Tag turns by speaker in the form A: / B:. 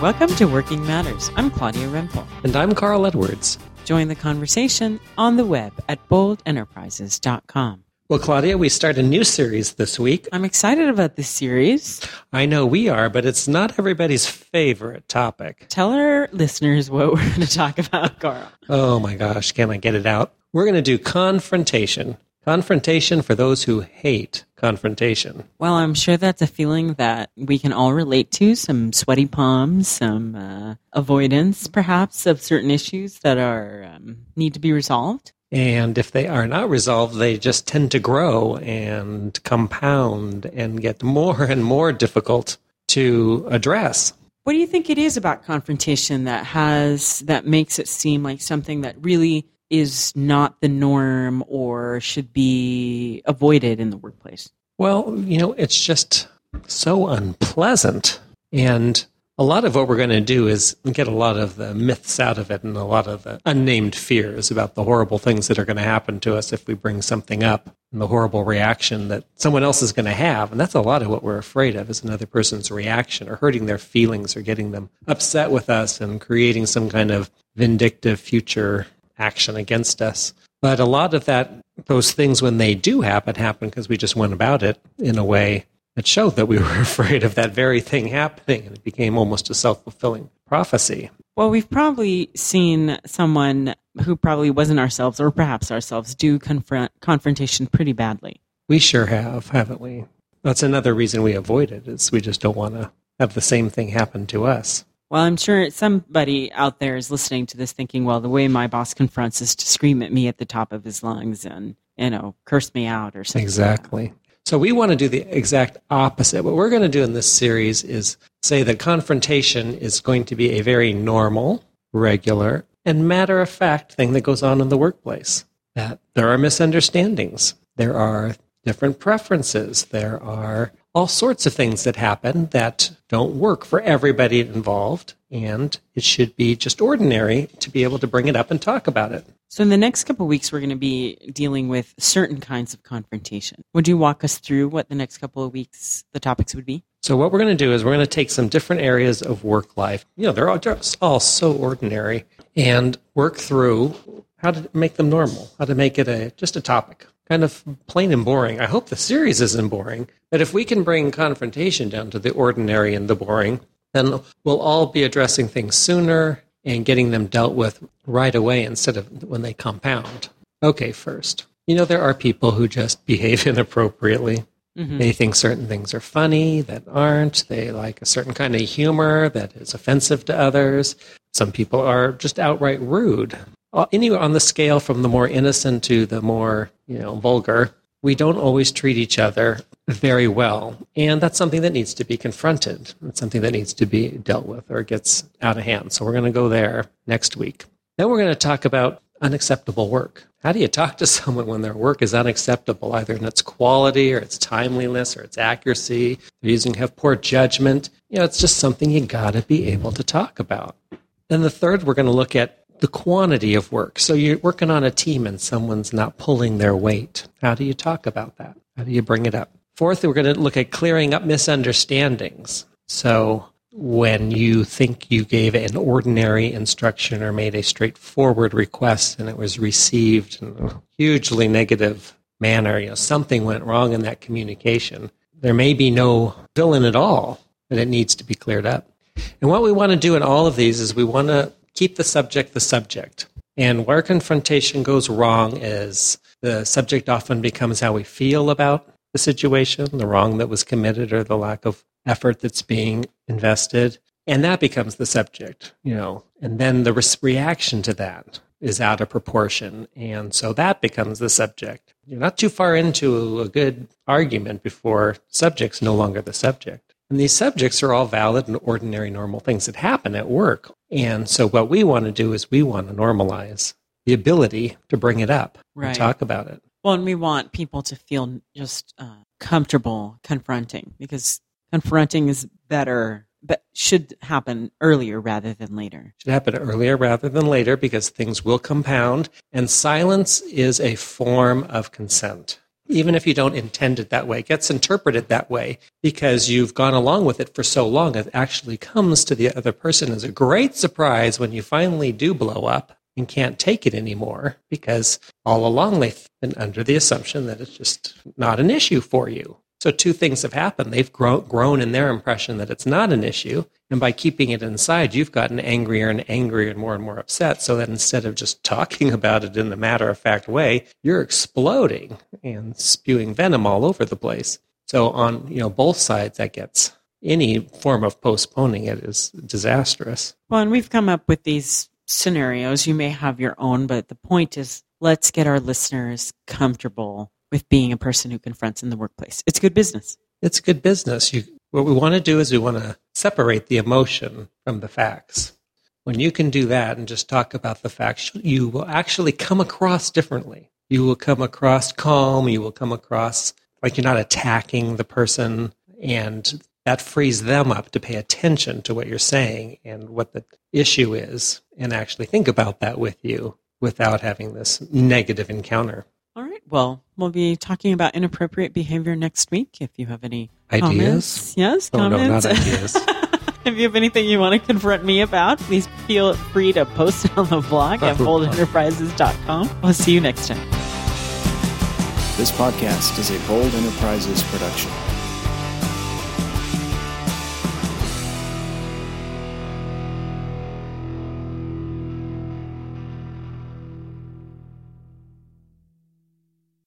A: Welcome to Working Matters. I'm Claudia Rempel.
B: And I'm Carl Edwards.
A: Join the conversation on the web at boldenterprises.com.
B: Well, Claudia, we start a new series this week.
A: I'm excited about this series.
B: I know we are, but it's not everybody's favorite topic.
A: Tell our listeners what we're going to talk about, Carl.
B: Oh my gosh, can I get it out? We're going to do confrontation. Confrontation for those who hate confrontation.
A: Well, I'm sure that's a feeling that we can all relate to some sweaty palms, some uh, avoidance, perhaps, of certain issues that are um, need to be resolved.
B: And if they are not resolved, they just tend to grow and compound and get more and more difficult to address.
A: What do you think it is about confrontation that has that makes it seem like something that really is not the norm or should be avoided in the workplace?
B: Well, you know, it's just so unpleasant. And a lot of what we're going to do is get a lot of the myths out of it and a lot of the unnamed fears about the horrible things that are going to happen to us if we bring something up and the horrible reaction that someone else is going to have. And that's a lot of what we're afraid of is another person's reaction or hurting their feelings or getting them upset with us and creating some kind of vindictive future action against us. But a lot of that, those things when they do happen, happen because we just went about it in a way that showed that we were afraid of that very thing happening. And it became almost a self fulfilling prophecy.
A: Well, we've probably seen someone who probably wasn't ourselves or perhaps ourselves do confront confrontation pretty badly.
B: We sure have, haven't we? That's another reason we avoid it is we just don't want to have the same thing happen to us.
A: Well, I'm sure somebody out there is listening to this thinking, well, the way my boss confronts is to scream at me at the top of his lungs and, you know, curse me out or something.
B: Exactly. Like so we want to do the exact opposite. What we're going to do in this series is say that confrontation is going to be a very normal, regular, and matter of fact thing that goes on in the workplace. That there are misunderstandings. There are different preferences. There are all sorts of things that happen that don't work for everybody involved. And it should be just ordinary to be able to bring it up and talk about it.
A: So, in the next couple weeks, we're going to be dealing with certain kinds of confrontation. Would you walk us through what the next couple of weeks the topics would be?
B: So, what we're going to do is we're going to take some different areas of work life. You know, they're all, they're all so ordinary and work through how to make them normal, how to make it a just a topic kind of plain and boring. I hope the series isn't boring, but if we can bring confrontation down to the ordinary and the boring, then we'll all be addressing things sooner and getting them dealt with right away instead of when they compound. Okay, first, you know, there are people who just behave inappropriately. Mm-hmm. They think certain things are funny that aren't. They like a certain kind of humor that is offensive to others. Some people are just outright rude. Anywhere on the scale from the more innocent to the more you know vulgar we don't always treat each other very well. And that's something that needs to be confronted. It's something that needs to be dealt with or gets out of hand. So we're going to go there next week. Then we're going to talk about unacceptable work. How do you talk to someone when their work is unacceptable either in its quality or its timeliness or its accuracy they're using have poor judgment? You know it's just something you got to be able to talk about. Then the third we're going to look at the quantity of work. So you're working on a team and someone's not pulling their weight. How do you talk about that? How do you bring it up? Fourth, we're going to look at clearing up misunderstandings. So when you think you gave an ordinary instruction or made a straightforward request and it was received in a hugely negative manner, you know, something went wrong in that communication. There may be no villain at all, but it needs to be cleared up. And what we want to do in all of these is we want to keep the subject the subject. And where confrontation goes wrong is the subject often becomes how we feel about the situation, the wrong that was committed, or the lack of effort that's being invested. And that becomes the subject, you know, and then the re- reaction to that is out of proportion. And so that becomes the subject. You're not too far into a good argument before subject's no longer the subject. And these subjects are all valid and ordinary, normal things that happen at work. And so, what we want to do is we want to normalize the ability to bring it up right. and talk about it.
A: Well, and we want people to feel just uh, comfortable confronting because confronting is better, but should happen earlier rather than later.
B: Should happen earlier rather than later because things will compound. And silence is a form of consent. Even if you don't intend it that way, gets interpreted that way because you've gone along with it for so long. It actually comes to the other person as a great surprise when you finally do blow up and can't take it anymore because all along they've been under the assumption that it's just not an issue for you. So two things have happened. They've grown, grown in their impression that it's not an issue. And by keeping it inside, you've gotten angrier and angrier and more and more upset. So that instead of just talking about it in the matter of fact way, you're exploding and spewing venom all over the place. So on, you know, both sides, that gets any form of postponing it is disastrous.
A: Well, and we've come up with these scenarios. You may have your own, but the point is let's get our listeners comfortable with being a person who confronts in the workplace. It's good business.
B: It's good business. You, what we want to do is we want to separate the emotion from the facts. When you can do that and just talk about the facts, you will actually come across differently. You will come across calm. You will come across like you're not attacking the person. And that frees them up to pay attention to what you're saying and what the issue is and actually think about that with you without having this negative encounter.
A: All right. Well, we'll be talking about inappropriate behavior next week. If you have any
B: ideas,
A: comments, yes,
B: oh,
A: comments.
B: no, not ideas.
A: if you have anything you want to confront me about, please feel free to post it on the blog at boldenterprises.com. We'll see you next time.
C: This podcast is a Bold Enterprises production.